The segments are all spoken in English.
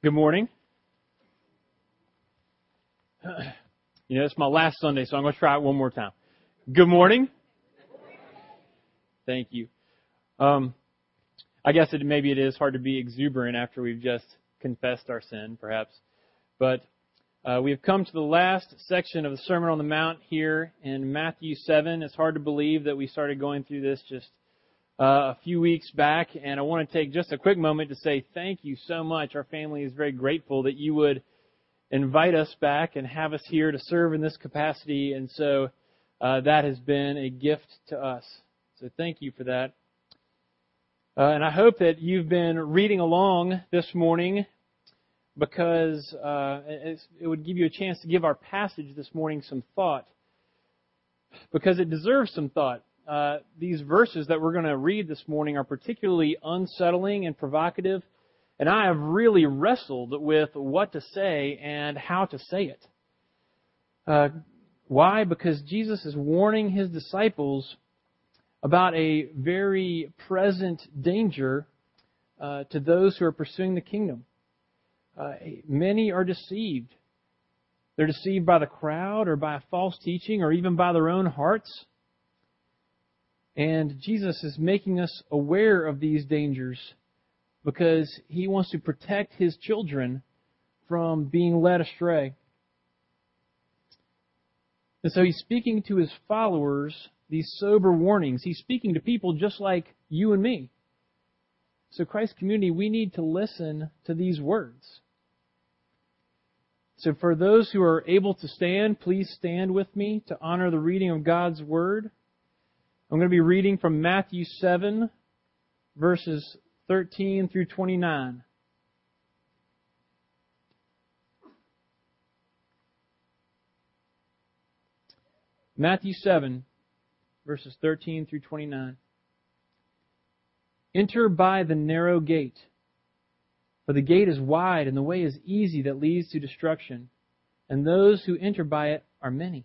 Good morning. You know, it's my last Sunday, so I'm going to try it one more time. Good morning. Thank you. Um, I guess it, maybe it is hard to be exuberant after we've just confessed our sin, perhaps. But uh, we have come to the last section of the Sermon on the Mount here in Matthew 7. It's hard to believe that we started going through this just uh, a few weeks back, and I want to take just a quick moment to say thank you so much. Our family is very grateful that you would invite us back and have us here to serve in this capacity. And so uh, that has been a gift to us. So thank you for that. Uh, and I hope that you've been reading along this morning because uh, it would give you a chance to give our passage this morning some thought because it deserves some thought. Uh, these verses that we're going to read this morning are particularly unsettling and provocative and I have really wrestled with what to say and how to say it. Uh, why? Because Jesus is warning his disciples about a very present danger uh, to those who are pursuing the kingdom. Uh, many are deceived. They're deceived by the crowd or by false teaching or even by their own hearts. And Jesus is making us aware of these dangers because he wants to protect his children from being led astray. And so he's speaking to his followers these sober warnings. He's speaking to people just like you and me. So, Christ community, we need to listen to these words. So, for those who are able to stand, please stand with me to honor the reading of God's Word. I'm going to be reading from Matthew 7, verses 13 through 29. Matthew 7, verses 13 through 29. Enter by the narrow gate, for the gate is wide and the way is easy that leads to destruction, and those who enter by it are many.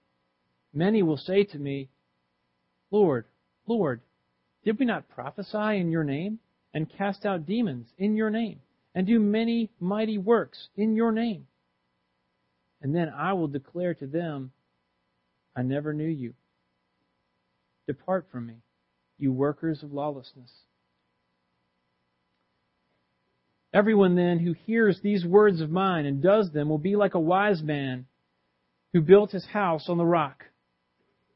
many will say to me, Lord, Lord, did we not prophesy in your name? and cast out demons in your name, and do many mighty works in your name. And then I will declare to them, I never knew you. Depart from me, you workers of lawlessness. Everyone then who hears these words of mine and does them will be like a wise man who built his house on the rock.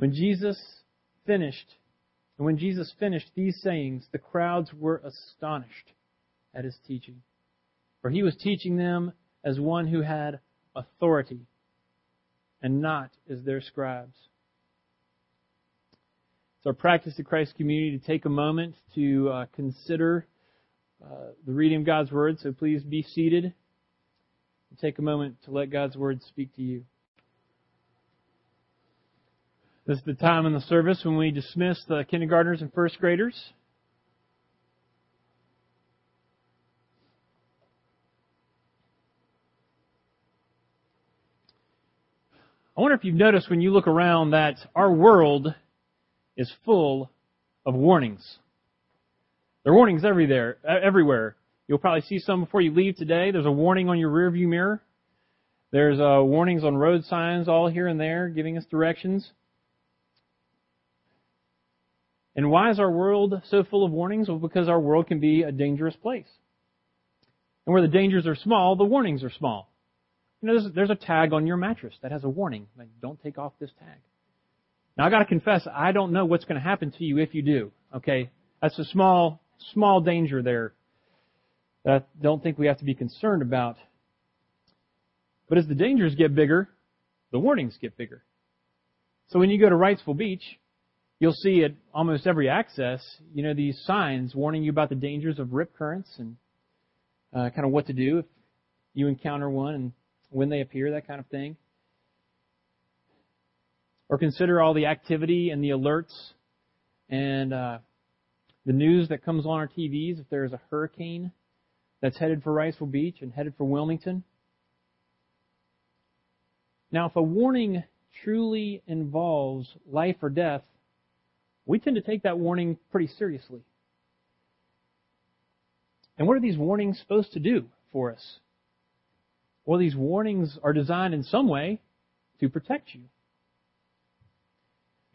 When Jesus finished and when Jesus finished these sayings, the crowds were astonished at his teaching. For he was teaching them as one who had authority and not as their scribes. It's our practice at Christ Community to take a moment to uh, consider uh, the reading of God's Word, so please be seated and take a moment to let God's Word speak to you. This is the time in the service when we dismiss the kindergartners and first graders. I wonder if you've noticed when you look around that our world is full of warnings. There are warnings everywhere. Everywhere. You'll probably see some before you leave today. There's a warning on your rearview mirror. There's uh, warnings on road signs all here and there giving us directions. And why is our world so full of warnings? Well, because our world can be a dangerous place. And where the dangers are small, the warnings are small. You know, there's, there's a tag on your mattress that has a warning, like, don't take off this tag. Now I've gotta confess, I don't know what's gonna happen to you if you do. Okay? That's a small, small danger there that I don't think we have to be concerned about. But as the dangers get bigger, the warnings get bigger. So when you go to Wrightsville Beach, you'll see at almost every access, you know, these signs warning you about the dangers of rip currents and uh, kind of what to do if you encounter one and when they appear, that kind of thing. Or consider all the activity and the alerts and uh, the news that comes on our TVs if there's a hurricane that's headed for Wrightsville Beach and headed for Wilmington. Now, if a warning truly involves life or death, we tend to take that warning pretty seriously. And what are these warnings supposed to do for us? Well, these warnings are designed in some way to protect you.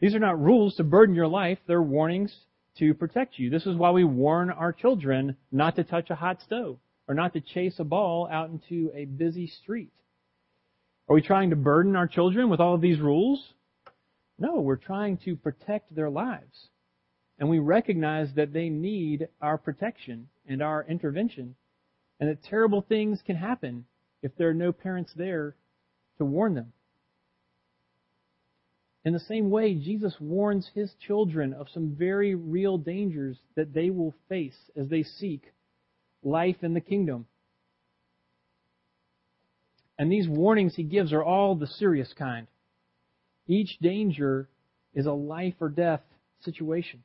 These are not rules to burden your life, they're warnings to protect you. This is why we warn our children not to touch a hot stove or not to chase a ball out into a busy street. Are we trying to burden our children with all of these rules? No, we're trying to protect their lives. And we recognize that they need our protection and our intervention and that terrible things can happen if there are no parents there to warn them. In the same way, Jesus warns his children of some very real dangers that they will face as they seek life in the kingdom. And these warnings he gives are all the serious kind. Each danger is a life or death situation.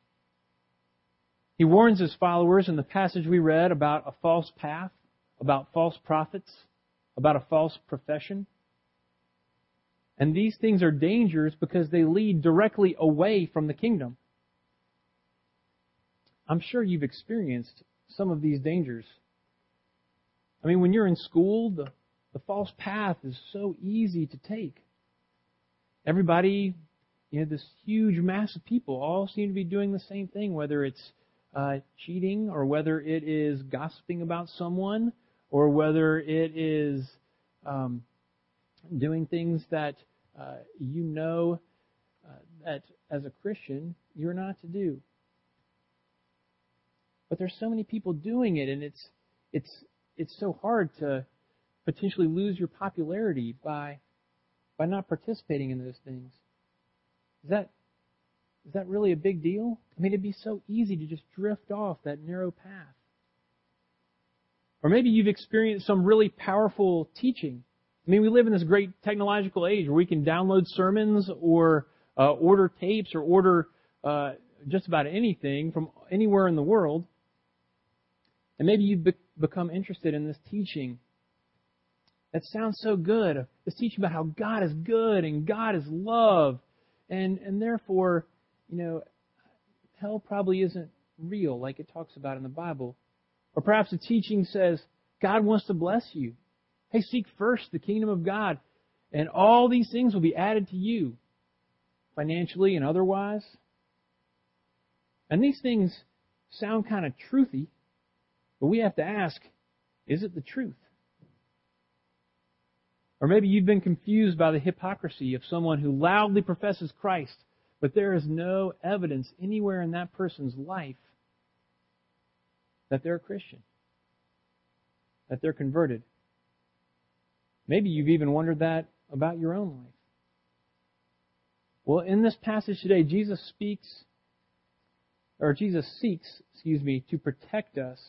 He warns his followers in the passage we read about a false path, about false prophets, about a false profession. And these things are dangerous because they lead directly away from the kingdom. I'm sure you've experienced some of these dangers. I mean, when you're in school, the, the false path is so easy to take. Everybody, you know, this huge mass of people all seem to be doing the same thing, whether it's uh, cheating or whether it is gossiping about someone or whether it is um, doing things that uh, you know uh, that as a Christian you're not to do. But there's so many people doing it, and it's it's it's so hard to potentially lose your popularity by by not participating in those things. Is that is that really a big deal? I mean, it'd be so easy to just drift off that narrow path. Or maybe you've experienced some really powerful teaching. I mean, we live in this great technological age where we can download sermons or uh, order tapes or order uh, just about anything from anywhere in the world. And maybe you've be- become interested in this teaching. That sounds so good. This teaching about how God is good and God is love. And, and therefore, you know, hell probably isn't real like it talks about in the Bible. Or perhaps the teaching says, God wants to bless you. Hey, seek first the kingdom of God, and all these things will be added to you, financially and otherwise. And these things sound kind of truthy, but we have to ask, is it the truth? Or maybe you've been confused by the hypocrisy of someone who loudly professes Christ, but there is no evidence anywhere in that person's life that they're a Christian, that they're converted. Maybe you've even wondered that about your own life. Well, in this passage today, Jesus speaks, or Jesus seeks, excuse me, to protect us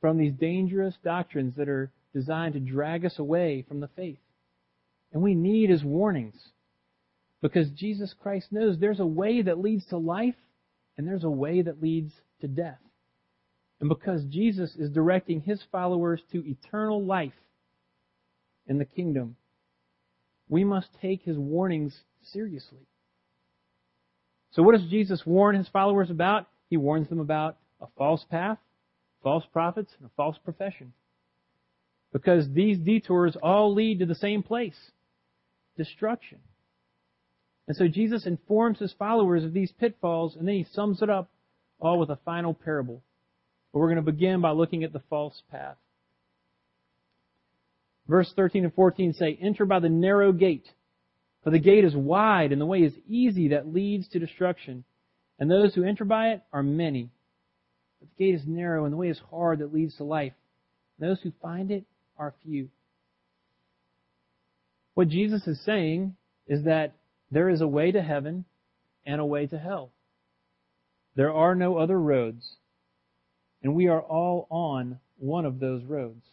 from these dangerous doctrines that are designed to drag us away from the faith. And we need his warnings because Jesus Christ knows there's a way that leads to life and there's a way that leads to death. And because Jesus is directing his followers to eternal life in the kingdom, we must take his warnings seriously. So what does Jesus warn his followers about? He warns them about a false path, false prophets, and a false profession. Because these detours all lead to the same place destruction. And so Jesus informs his followers of these pitfalls, and then he sums it up all with a final parable. But we're going to begin by looking at the false path. Verse 13 and 14 say, Enter by the narrow gate, for the gate is wide and the way is easy that leads to destruction, and those who enter by it are many. But the gate is narrow and the way is hard that leads to life. Those who find it are few. What Jesus is saying is that there is a way to heaven and a way to hell. There are no other roads, and we are all on one of those roads.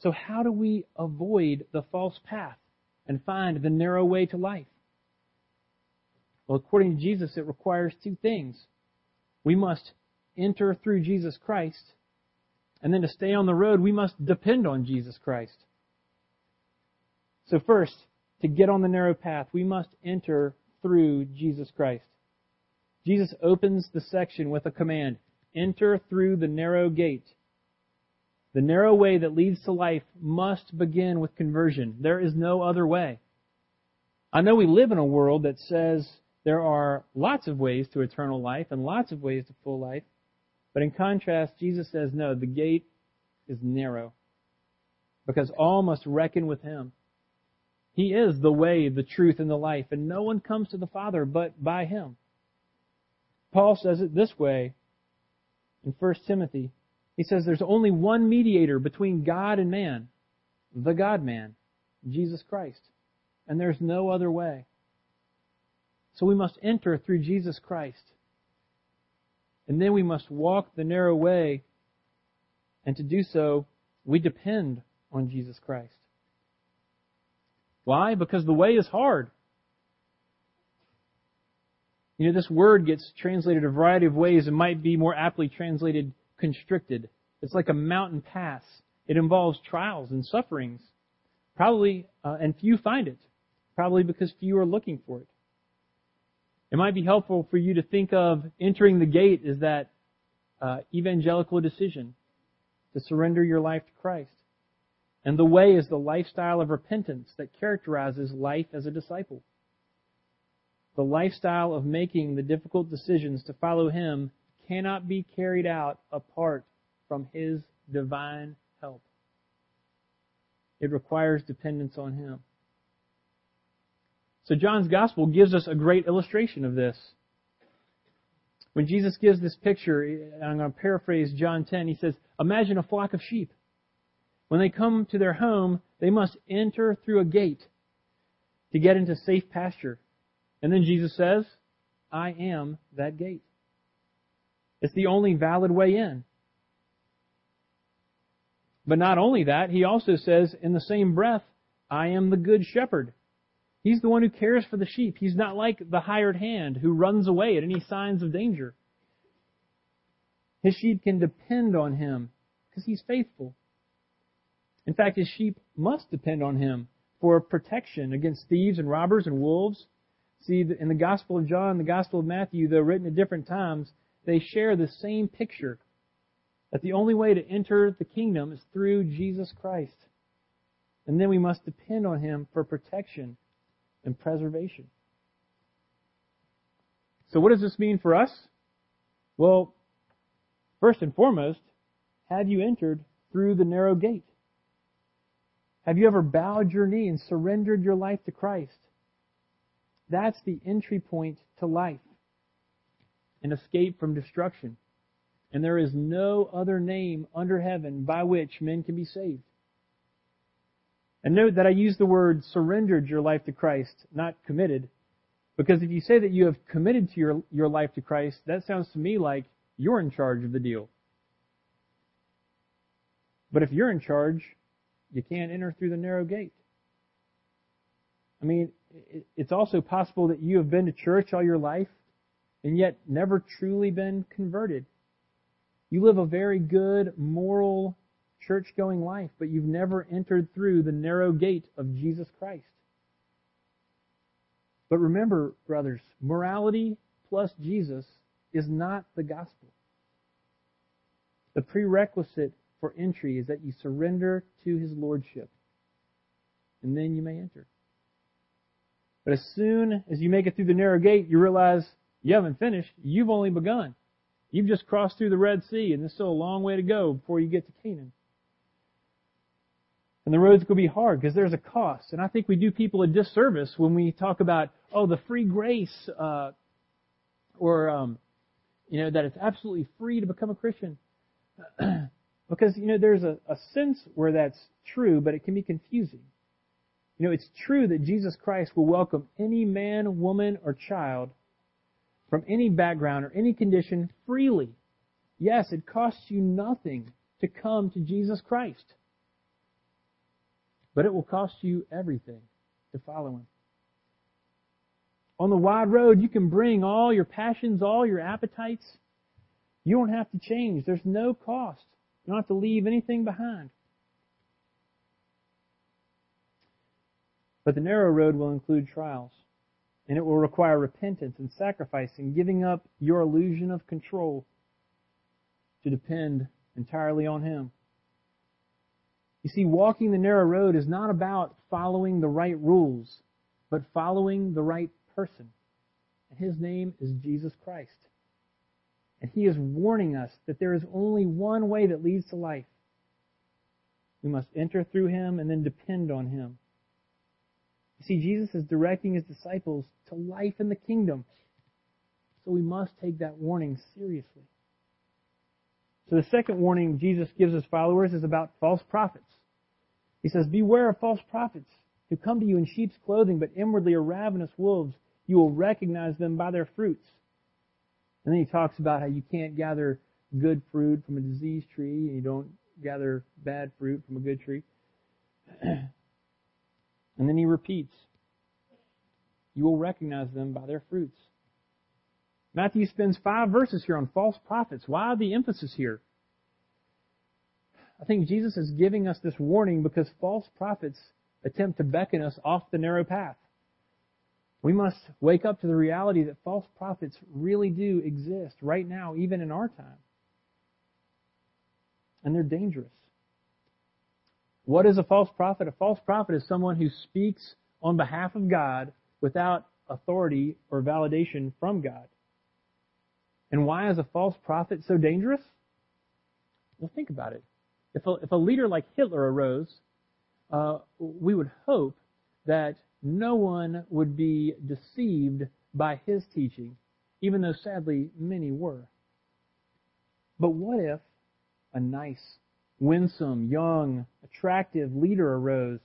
So how do we avoid the false path and find the narrow way to life? Well, according to Jesus, it requires two things. We must enter through Jesus Christ, and then to stay on the road, we must depend on Jesus Christ. So first, to get on the narrow path, we must enter through Jesus Christ. Jesus opens the section with a command. Enter through the narrow gate. The narrow way that leads to life must begin with conversion. There is no other way. I know we live in a world that says there are lots of ways to eternal life and lots of ways to full life. But in contrast, Jesus says, no, the gate is narrow. Because all must reckon with Him. He is the way, the truth, and the life, and no one comes to the Father but by Him. Paul says it this way in 1 Timothy he says there's only one mediator between God and man, the God man, Jesus Christ. And there's no other way. So we must enter through Jesus Christ. And then we must walk the narrow way. And to do so, we depend on Jesus Christ. Why? Because the way is hard. You know, this word gets translated a variety of ways It might be more aptly translated constricted. It's like a mountain pass. It involves trials and sufferings. Probably, uh, and few find it. Probably because few are looking for it. It might be helpful for you to think of entering the gate as that uh, evangelical decision to surrender your life to Christ. And the way is the lifestyle of repentance that characterizes life as a disciple. The lifestyle of making the difficult decisions to follow Him cannot be carried out apart from His divine help. It requires dependence on Him. So John's Gospel gives us a great illustration of this. When Jesus gives this picture, I'm going to paraphrase John 10, he says, Imagine a flock of sheep. When they come to their home, they must enter through a gate to get into safe pasture. And then Jesus says, I am that gate. It's the only valid way in. But not only that, he also says in the same breath, I am the good shepherd. He's the one who cares for the sheep. He's not like the hired hand who runs away at any signs of danger. His sheep can depend on him because he's faithful. In fact, his sheep must depend on him for protection against thieves and robbers and wolves. See, in the Gospel of John, and the Gospel of Matthew, though written at different times, they share the same picture that the only way to enter the kingdom is through Jesus Christ. And then we must depend on Him for protection and preservation. So what does this mean for us? Well, first and foremost, have you entered through the narrow gate? Have you ever bowed your knee and surrendered your life to Christ? That's the entry point to life and escape from destruction and there is no other name under heaven by which men can be saved. And note that I use the word surrendered your life to Christ, not committed, because if you say that you have committed to your, your life to Christ, that sounds to me like you're in charge of the deal. But if you're in charge, you can't enter through the narrow gate. I mean, it's also possible that you have been to church all your life and yet never truly been converted. You live a very good, moral, church going life, but you've never entered through the narrow gate of Jesus Christ. But remember, brothers, morality plus Jesus is not the gospel. The prerequisite for entry is that you surrender to his lordship, and then you may enter. But as soon as you make it through the narrow gate, you realize you haven't finished. You've only begun. You've just crossed through the Red Sea, and there's still a long way to go before you get to Canaan. And the road's going to be hard because there's a cost. And I think we do people a disservice when we talk about, oh, the free grace, uh, or, um, you know, that it's absolutely free to become a Christian. because, you know, there's a, a sense where that's true, but it can be confusing. You know, it's true that Jesus Christ will welcome any man, woman, or child from any background or any condition freely. Yes, it costs you nothing to come to Jesus Christ. But it will cost you everything to follow Him. On the wide road, you can bring all your passions, all your appetites. You don't have to change. There's no cost. You don't have to leave anything behind. But the narrow road will include trials, and it will require repentance and sacrifice and giving up your illusion of control to depend entirely on Him. You see, walking the narrow road is not about following the right rules, but following the right person. And His name is Jesus Christ. And He is warning us that there is only one way that leads to life. We must enter through Him and then depend on Him. You see, Jesus is directing his disciples to life in the kingdom. So we must take that warning seriously. So the second warning Jesus gives his followers is about false prophets. He says, Beware of false prophets who come to you in sheep's clothing, but inwardly are ravenous wolves. You will recognize them by their fruits. And then he talks about how you can't gather good fruit from a diseased tree, and you don't gather bad fruit from a good tree. And then he repeats, You will recognize them by their fruits. Matthew spends five verses here on false prophets. Why the emphasis here? I think Jesus is giving us this warning because false prophets attempt to beckon us off the narrow path. We must wake up to the reality that false prophets really do exist right now, even in our time. And they're dangerous. What is a false prophet? A false prophet is someone who speaks on behalf of God without authority or validation from God. And why is a false prophet so dangerous? Well, think about it. If a, if a leader like Hitler arose, uh, we would hope that no one would be deceived by his teaching, even though sadly many were. But what if a nice, winsome, young, attractive leader arose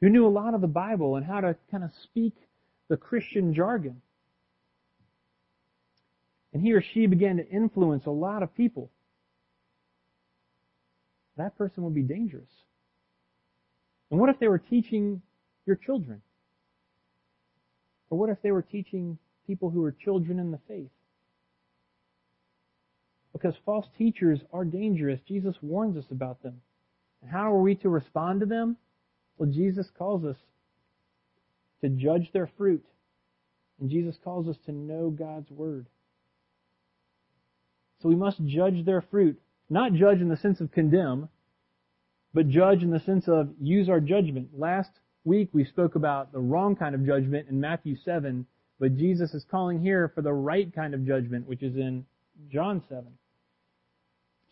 who knew a lot of the Bible and how to kind of speak the Christian jargon. And he or she began to influence a lot of people. That person would be dangerous. And what if they were teaching your children? Or what if they were teaching people who are children in the faith? because false teachers are dangerous. Jesus warns us about them. And how are we to respond to them? Well, Jesus calls us to judge their fruit. And Jesus calls us to know God's Word. So we must judge their fruit. Not judge in the sense of condemn, but judge in the sense of use our judgment. Last week we spoke about the wrong kind of judgment in Matthew 7, but Jesus is calling here for the right kind of judgment, which is in John 7.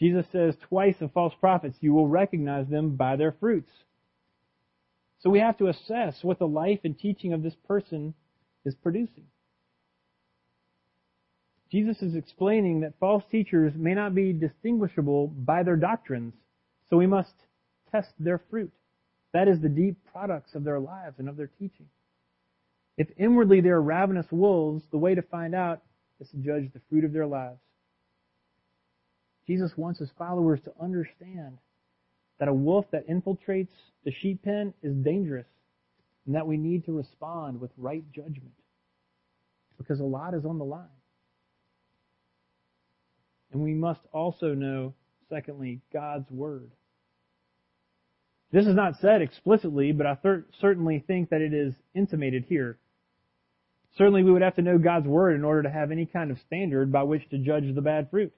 Jesus says twice of false prophets, you will recognize them by their fruits. So we have to assess what the life and teaching of this person is producing. Jesus is explaining that false teachers may not be distinguishable by their doctrines, so we must test their fruit. That is the deep products of their lives and of their teaching. If inwardly they are ravenous wolves, the way to find out is to judge the fruit of their lives. Jesus wants his followers to understand that a wolf that infiltrates the sheep pen is dangerous and that we need to respond with right judgment because a lot is on the line. And we must also know, secondly, God's Word. This is not said explicitly, but I thir- certainly think that it is intimated here. Certainly we would have to know God's Word in order to have any kind of standard by which to judge the bad fruit.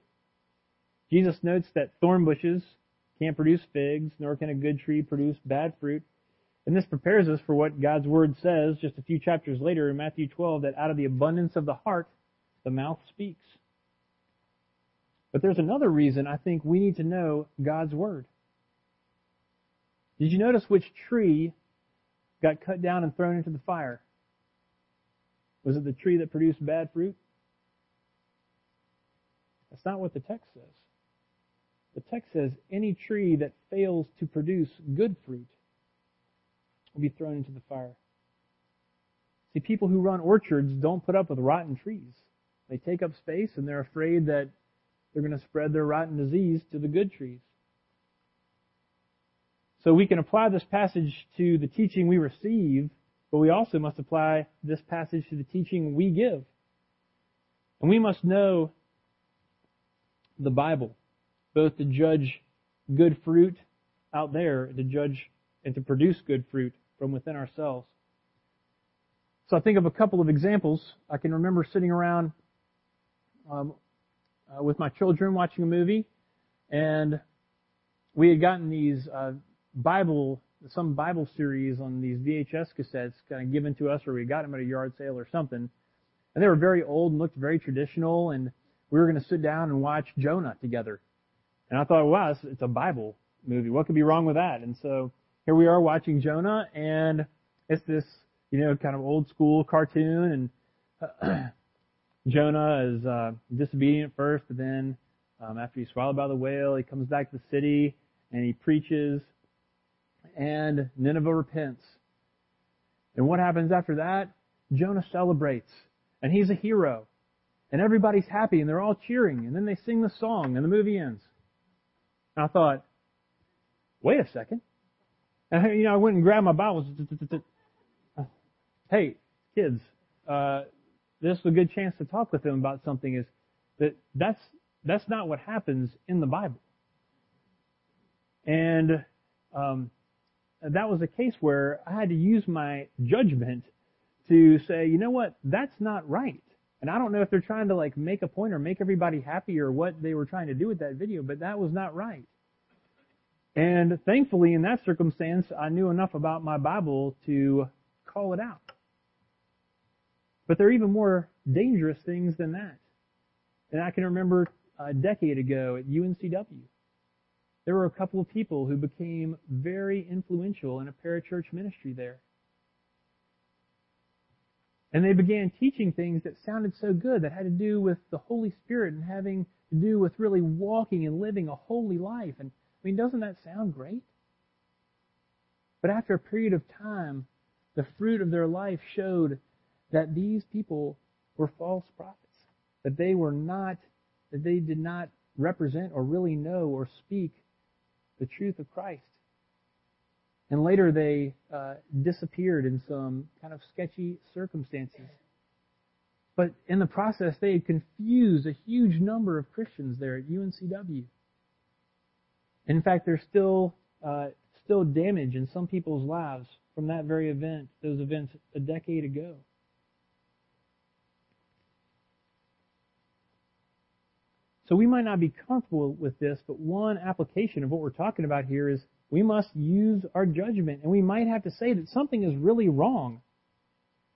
Jesus notes that thorn bushes can't produce figs, nor can a good tree produce bad fruit. And this prepares us for what God's Word says just a few chapters later in Matthew 12 that out of the abundance of the heart, the mouth speaks. But there's another reason I think we need to know God's Word. Did you notice which tree got cut down and thrown into the fire? Was it the tree that produced bad fruit? That's not what the text says. The text says any tree that fails to produce good fruit will be thrown into the fire. See, people who run orchards don't put up with rotten trees. They take up space and they're afraid that they're going to spread their rotten disease to the good trees. So we can apply this passage to the teaching we receive, but we also must apply this passage to the teaching we give. And we must know the Bible, both to judge good fruit out there, to judge and to produce good fruit from within ourselves. So I think of a couple of examples. I can remember sitting around um, uh, with my children watching a movie, and we had gotten these uh, Bible, some Bible series on these VHS cassettes kind of given to us, or we got them at a yard sale or something. And they were very old and looked very traditional, and we were going to sit down and watch Jonah together. And I thought, wow, it's, it's a Bible movie. What could be wrong with that? And so here we are watching Jonah, and it's this, you know, kind of old school cartoon, and Jonah is uh, disobedient first, but then um, after he's swallowed by the whale, he comes back to the city and he preaches and Nineveh repents. And what happens after that? Jonah celebrates, and he's a hero. And everybody's happy, and they're all cheering, and then they sing the song, and the movie ends. And I thought, wait a second. And, you know, I went and grabbed my Bible. Hey, kids, uh, this is a good chance to talk with them about something is that that's, that's not what happens in the Bible. And, um, that was a case where I had to use my judgment to say, you know what, that's not right. And I don't know if they're trying to like make a point or make everybody happy or what they were trying to do with that video, but that was not right. And thankfully in that circumstance, I knew enough about my Bible to call it out. But there are even more dangerous things than that. And I can remember a decade ago at UNCW, there were a couple of people who became very influential in a parachurch ministry there. And they began teaching things that sounded so good that had to do with the Holy Spirit and having to do with really walking and living a holy life. And I mean, doesn't that sound great? But after a period of time, the fruit of their life showed that these people were false prophets, that they were not, that they did not represent or really know or speak the truth of Christ. And later they uh, disappeared in some kind of sketchy circumstances. But in the process, they had confused a huge number of Christians there at UNCW. In fact, there's still uh, still damage in some people's lives from that very event, those events a decade ago. So we might not be comfortable with this, but one application of what we're talking about here is we must use our judgment and we might have to say that something is really wrong.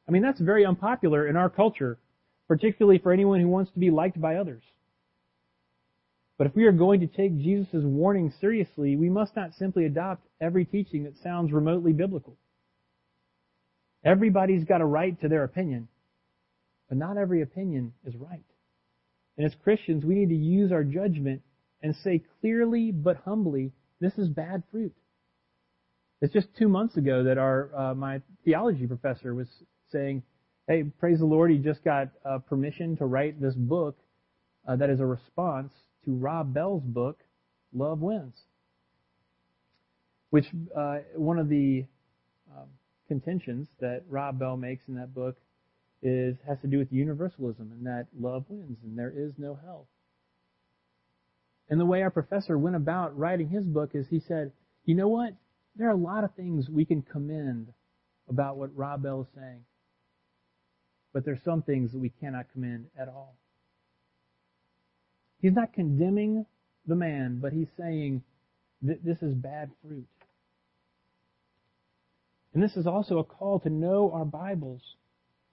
I mean, that's very unpopular in our culture, particularly for anyone who wants to be liked by others. But if we are going to take Jesus' warning seriously, we must not simply adopt every teaching that sounds remotely biblical. Everybody's got a right to their opinion, but not every opinion is right. And as Christians, we need to use our judgment and say clearly but humbly, this is bad fruit. It's just two months ago that our uh, my theology professor was saying, "Hey, praise the Lord, he just got uh, permission to write this book uh, that is a response to Rob Bell's book, Love Wins." Which uh, one of the um, contentions that Rob Bell makes in that book is has to do with universalism and that love wins and there is no hell. And the way our professor went about writing his book is he said, you know what? There are a lot of things we can commend about what Rob Bell is saying. But there's some things that we cannot commend at all. He's not condemning the man, but he's saying that this is bad fruit. And this is also a call to know our Bibles.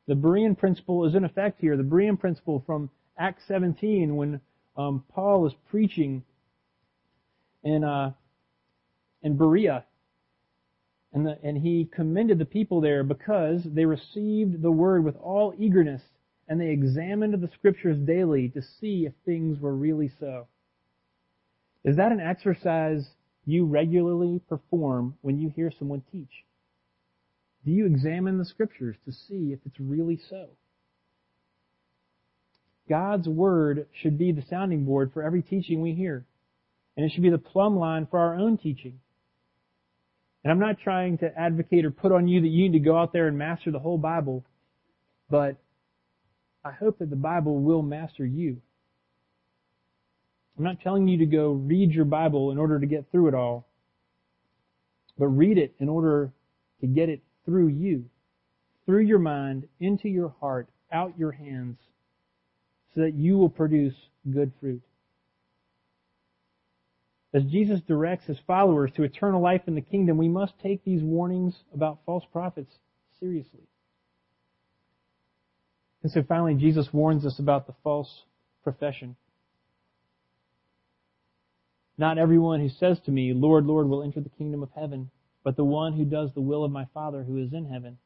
The Berean principle is in effect here. The Berean principle from Acts 17 when um, Paul is preaching in, uh, in Berea. And, the, and he commended the people there because they received the word with all eagerness and they examined the scriptures daily to see if things were really so. Is that an exercise you regularly perform when you hear someone teach? Do you examine the scriptures to see if it's really so? God's word should be the sounding board for every teaching we hear. And it should be the plumb line for our own teaching. And I'm not trying to advocate or put on you that you need to go out there and master the whole Bible, but I hope that the Bible will master you. I'm not telling you to go read your Bible in order to get through it all, but read it in order to get it through you, through your mind, into your heart, out your hands, so that you will produce good fruit. As Jesus directs his followers to eternal life in the kingdom, we must take these warnings about false prophets seriously. And so finally, Jesus warns us about the false profession. Not everyone who says to me, Lord, Lord, will enter the kingdom of heaven, but the one who does the will of my Father who is in heaven.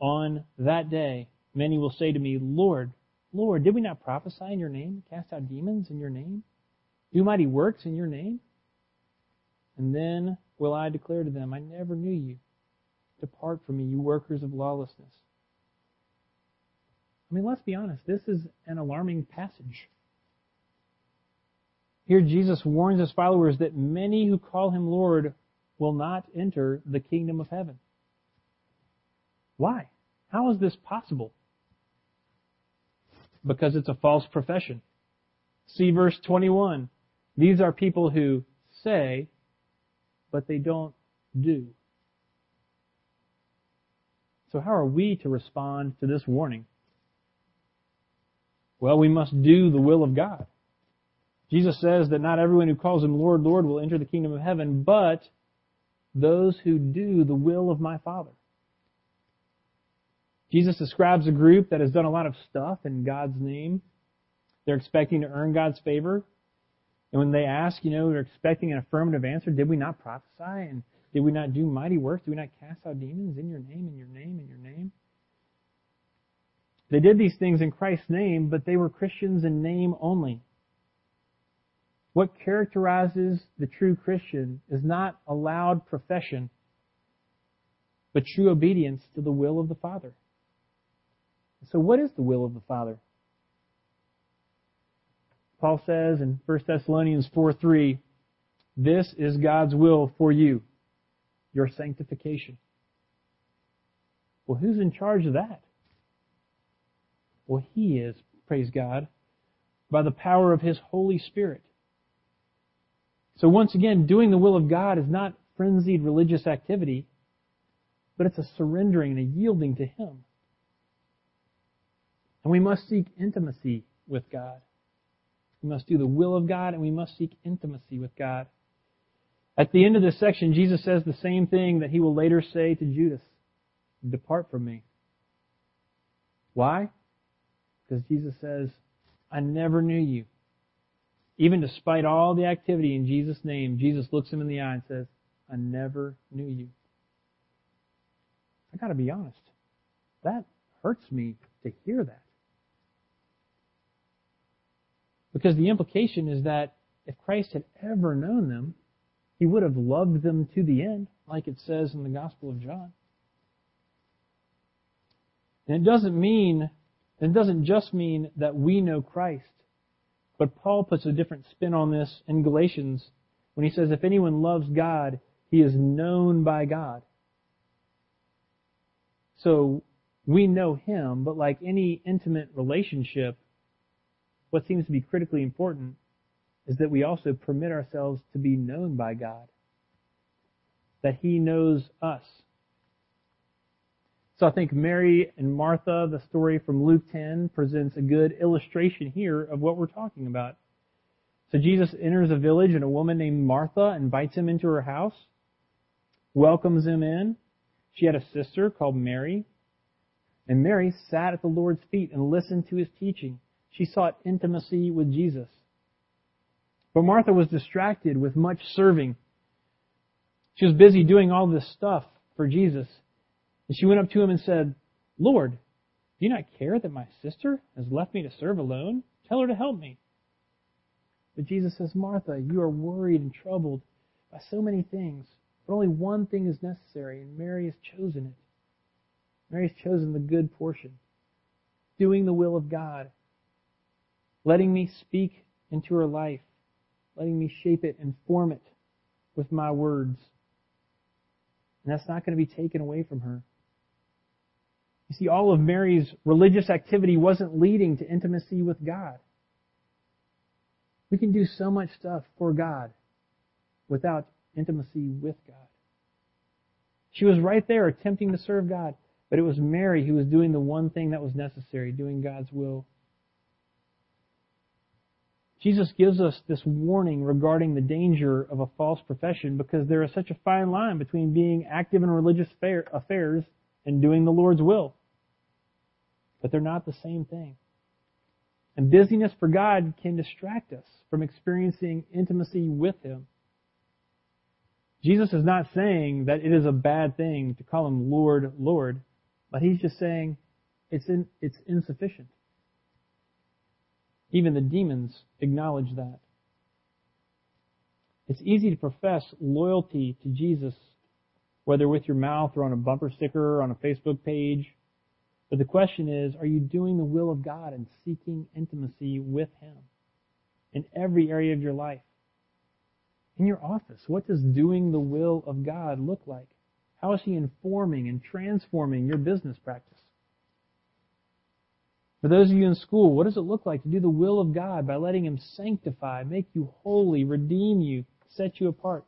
On that day, many will say to me, Lord, Lord, did we not prophesy in your name, cast out demons in your name, do mighty works in your name? And then will I declare to them, I never knew you. Depart from me, you workers of lawlessness. I mean, let's be honest, this is an alarming passage. Here Jesus warns his followers that many who call him Lord will not enter the kingdom of heaven. Why? How is this possible? because it's a false profession. See verse 21. These are people who say, but they don't do. So how are we to respond to this warning? Well, we must do the will of God. Jesus says that not everyone who calls him Lord, Lord will enter the kingdom of heaven, but those who do the will of my Father. Jesus describes a group that has done a lot of stuff in God's name. They're expecting to earn God's favor. And when they ask, you know, they're expecting an affirmative answer. Did we not prophesy? And did we not do mighty works? Did we not cast out demons in your name, in your name, in your name? They did these things in Christ's name, but they were Christians in name only. What characterizes the true Christian is not a loud profession, but true obedience to the will of the Father. So what is the will of the Father? Paul says in 1 Thessalonians 4 3, this is God's will for you, your sanctification. Well, who's in charge of that? Well, He is, praise God, by the power of His Holy Spirit. So once again, doing the will of God is not frenzied religious activity, but it's a surrendering and a yielding to Him. And we must seek intimacy with God. We must do the will of God and we must seek intimacy with God. At the end of this section, Jesus says the same thing that he will later say to Judas Depart from me. Why? Because Jesus says, I never knew you. Even despite all the activity in Jesus' name, Jesus looks him in the eye and says, I never knew you. I gotta be honest. That hurts me to hear that. Because the implication is that if Christ had ever known them, he would have loved them to the end, like it says in the Gospel of John. And it doesn't mean, it doesn't just mean that we know Christ, but Paul puts a different spin on this in Galatians when he says, if anyone loves God, he is known by God. So we know him, but like any intimate relationship, what seems to be critically important is that we also permit ourselves to be known by God. that he knows us. So I think Mary and Martha, the story from Luke 10, presents a good illustration here of what we're talking about. So Jesus enters a village and a woman named Martha invites him into her house, welcomes him in. She had a sister called Mary, and Mary sat at the Lord's feet and listened to his teaching. She sought intimacy with Jesus. But Martha was distracted with much serving. She was busy doing all this stuff for Jesus. And she went up to him and said, Lord, do you not care that my sister has left me to serve alone? Tell her to help me. But Jesus says, Martha, you are worried and troubled by so many things, but only one thing is necessary, and Mary has chosen it. Mary has chosen the good portion, doing the will of God, letting me speak into her life, letting me shape it and form it with my words. And that's not going to be taken away from her. You see, all of Mary's religious activity wasn't leading to intimacy with God. We can do so much stuff for God without intimacy with God. She was right there attempting to serve God, but it was Mary who was doing the one thing that was necessary, doing God's will. Jesus gives us this warning regarding the danger of a false profession because there is such a fine line between being active in religious affairs and doing the Lord's will. But they're not the same thing. And busyness for God can distract us from experiencing intimacy with Him. Jesus is not saying that it is a bad thing to call Him Lord, Lord, but He's just saying it's, in, it's insufficient. Even the demons acknowledge that. It's easy to profess loyalty to Jesus, whether with your mouth or on a bumper sticker or on a Facebook page but the question is, are you doing the will of God and seeking intimacy with Him in every area of your life? In your office, what does doing the will of God look like? How is He informing and transforming your business practice? For those of you in school, what does it look like to do the will of God by letting Him sanctify, make you holy, redeem you, set you apart?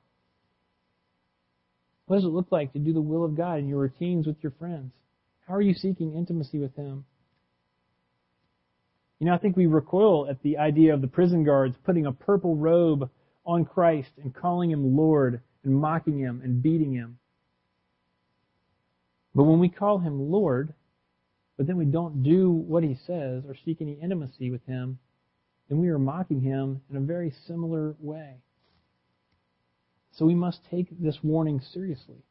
What does it look like to do the will of God in your routines with your friends? How are you seeking intimacy with Him? You know, I think we recoil at the idea of the prison guards putting a purple robe on Christ and calling Him Lord and mocking Him and beating Him. But when we call Him Lord, but then we don't do what He says or seek any intimacy with Him, then we are mocking Him in a very similar way. So we must take this warning seriously.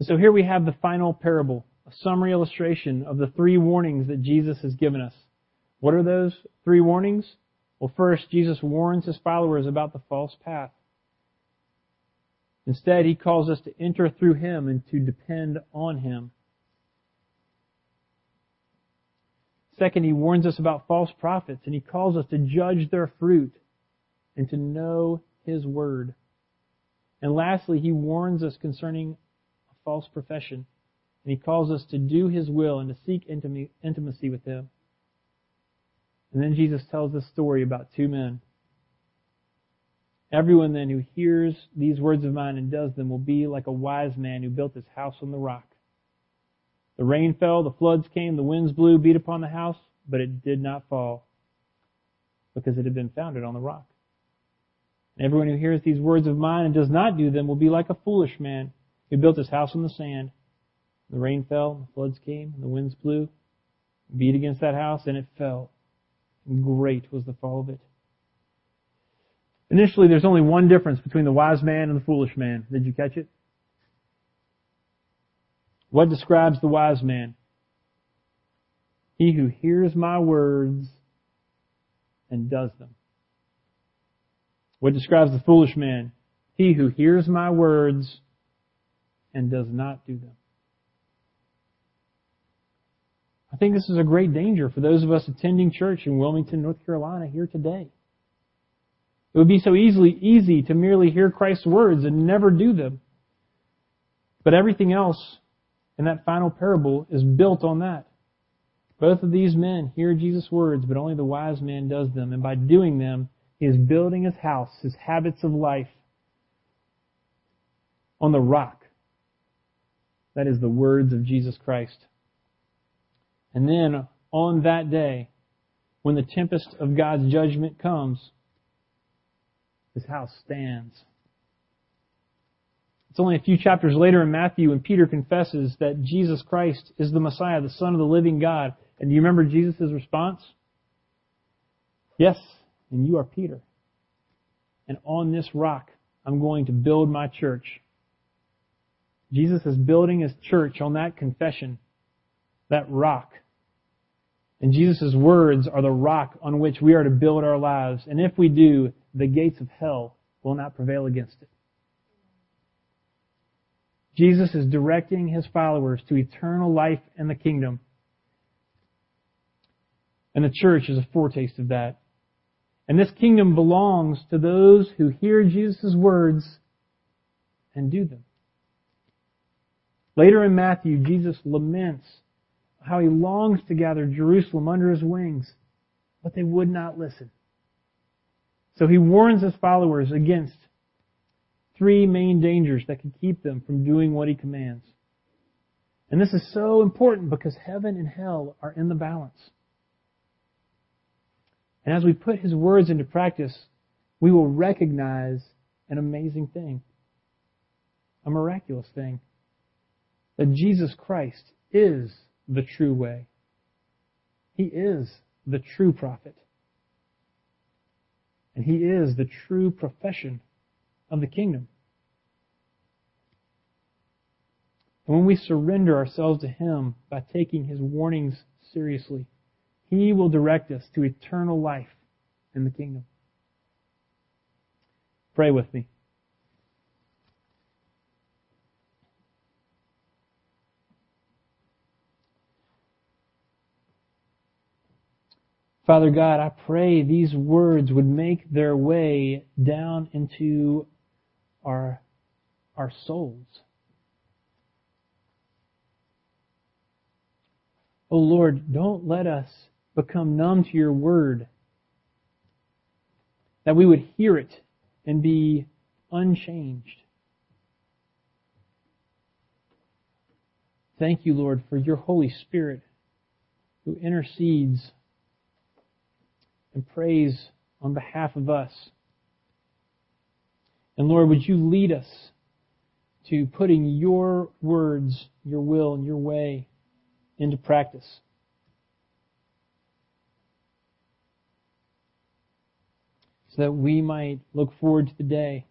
So here we have the final parable, a summary illustration of the three warnings that Jesus has given us. What are those three warnings? Well, first, Jesus warns his followers about the false path. Instead, he calls us to enter through him and to depend on him. Second, he warns us about false prophets and he calls us to judge their fruit and to know his word. And lastly, he warns us concerning false profession, and he calls us to do his will and to seek intimacy with him. And then Jesus tells this story about two men. Everyone then who hears these words of mine and does them will be like a wise man who built his house on the rock. The rain fell, the floods came, the winds blew, beat upon the house, but it did not fall because it had been founded on the rock. And everyone who hears these words of mine and does not do them will be like a foolish man he built his house on the sand. The rain fell, the floods came, the winds blew, beat against that house, and it fell. Great was the fall of it. Initially, there's only one difference between the wise man and the foolish man. Did you catch it? What describes the wise man? He who hears my words and does them. What describes the foolish man? He who hears my words and does not do them. I think this is a great danger for those of us attending church in Wilmington, North Carolina here today. It would be so easily easy to merely hear Christ's words and never do them. But everything else in that final parable is built on that. Both of these men hear Jesus' words, but only the wise man does them. And by doing them, he is building his house, his habits of life, on the rock. That is the words of Jesus Christ. And then on that day, when the tempest of God's judgment comes, his house stands. It's only a few chapters later in Matthew when Peter confesses that Jesus Christ is the Messiah, the Son of the living God. And do you remember Jesus' response? Yes, and you are Peter. And on this rock, I'm going to build my church. Jesus is building his church on that confession, that rock. And Jesus' words are the rock on which we are to build our lives. And if we do, the gates of hell will not prevail against it. Jesus is directing his followers to eternal life and the kingdom. And the church is a foretaste of that. And this kingdom belongs to those who hear Jesus' words and do them. Later in Matthew, Jesus laments how he longs to gather Jerusalem under his wings, but they would not listen. So he warns his followers against three main dangers that could keep them from doing what he commands. And this is so important because heaven and hell are in the balance. And as we put his words into practice, we will recognize an amazing thing, a miraculous thing, that Jesus Christ is the true way. He is the true prophet. And he is the true profession of the kingdom. And when we surrender ourselves to him by taking his warnings seriously, he will direct us to eternal life in the kingdom. Pray with me. Father God, I pray these words would make their way down into our, our souls. Oh Lord, don't let us become numb to your word. That we would hear it and be unchanged. Thank you, Lord, for your Holy Spirit who intercedes and prays on behalf of us. And Lord, would you lead us to putting your words, your will, and your way into practice? So that we might look forward to the day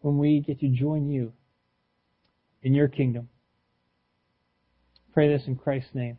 when we get to join you in your kingdom. Pray this in Christ's name.